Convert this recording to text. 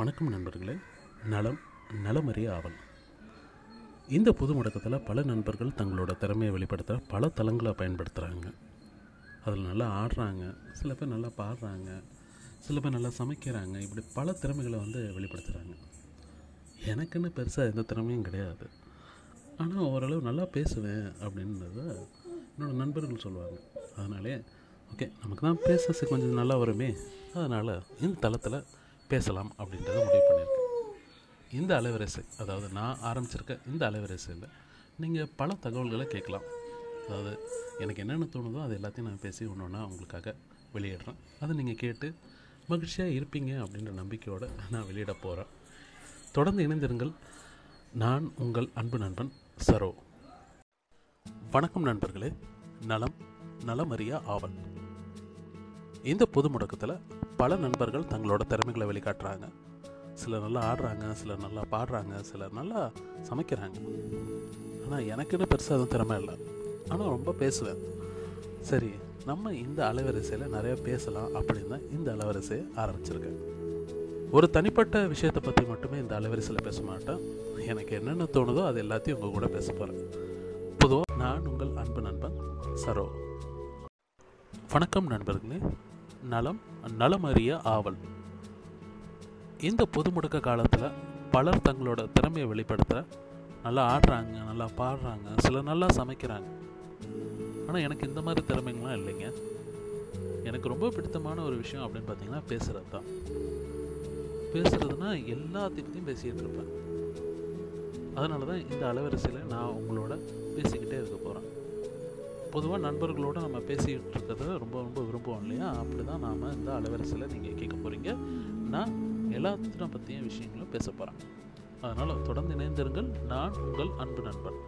வணக்கம் நண்பர்களே. நலம் நலமறிய ஆவல். இந்த பொது முடக்கத்தில் பல நண்பர்கள் தங்களோட திறமையை வெளிப்படுத்த பல தளங்களை பயன்படுத்துகிறாங்க அதில் நல்லா ஆடுறாங்க சில பேர் நல்லா பாடுறாங்க சில பேர் நல்லா சமைக்கிறாங்க இப்படி பல திறமைகளை வந்து வெளிப்படுத்துகிறாங்க எனக்குன்னு பெருசாக எந்த திறமையும் கிடையாது. ஆனால் ஓரளவு நல்லா பேசுவேன் அப்படின்றத என்னோடய நண்பர்கள் சொல்லுவாங்க. அதனாலே ஓகே நமக்கு தான் பேச கொஞ்சம் நல்லா வருமே. அதனால் இந்த தளத்தில் பேசலாம் அப்படின்றத முடிவு பண்ணியிருக்கேன். இந்த அலைவரிசை அதாவது நான் ஆரம்பிச்சிருக்க இந்த அலைவரிசையில் நீங்கள் பல தகவல்களை கேட்கலாம். அதாவது எனக்கு என்னென்ன தோணுதோ அது எல்லாத்தையும் நான் பேசி ஒன்று ஒன்றா உங்களுக்காக வெளியிடுறேன். அதை நீங்கள் கேட்டு மகிழ்ச்சியாக இருப்பீங்க அப்படின்ற நம்பிக்கையோடு நான் வெளியிட போகிறேன் தொடர்ந்து இணைந்திருங்கள். நான் உங்கள் அன்பு நண்பன் சரோ. வணக்கம் நண்பர்களே. நலம் நலமறியா ஆவல். இந்த பொது முடக்கத்தில் பல நண்பர்கள் தங்களோட திறமைகளை வெளிக்காட்டுறாங்க. சிலர் நல்லா ஆடுறாங்க சிலர் நல்லா பாடுறாங்க சிலர் நல்லா சமைக்கிறாங்க. ஆனால் எனக்குன்னு பெருசாக எதுவும் திறமை இல்லை. ஆனால் ரொம்ப பேசுவேன். சரி நம்ம இந்த அலைவரிசையில் நிறைய பேசலாம் அப்படின்னு தான் இந்த அலைவரிசையை ஆரம்பிச்சிருக்கேன். ஒரு தனிப்பட்ட விஷயத்தை பற்றி மட்டுமே இந்த அலைவரிசையில் பேச மாட்டேன். எனக்கு என்னென்ன தோணுதோ அது எல்லாத்தையும் உங்கள் கூட பேச போகிறேன் பொதுவாக நான் உங்கள் அன்பு நண்பன் சரோ. வணக்கம் நண்பர்களே. நலம் நலமறிய ஆவல். இந்த பொது முடக்க காலத்தில் பலர் தங்களோட திறமையை வெளிப்படுத்த நல்லா ஆடுறாங்க நல்லா பாடுறாங்க சிலர் நல்லா சமைக்கிறாங்க. ஆனால் எனக்கு இந்த மாதிரி திறமைங்களாம் இல்லைங்க. எனக்கு ரொம்ப பிடித்தமான ஒரு விஷயம் அப்படின்னு பார்த்தீங்கன்னா பேசுகிறது தான். பேசுகிறதுனா எல்லாத்தையும் பற்றியும் பேசிகிட்டு இருப்பேன். அதனால தான் இந்த அலைவரிசையில் நான் உங்களோட பேசிக்கிட்டே இருக்க போகிறேன் பொதுவாக நண்பர்களோடு நம்ம பேசிக்கிட்டு இருக்கிறத ரொம்ப ரொம்ப விரும்புவோம் இல்லையா? அப்படி தான் நாம் இந்த அலைவரிசையில் நீங்கள் கேட்க போகிறீங்க நான் எல்லாத்தின பற்றிய விஷயங்களும் பேச போகிறேன் அதனால் தொடர்ந்து இணைந்திருங்கள். நான் உங்கள் அன்பு நண்பன்.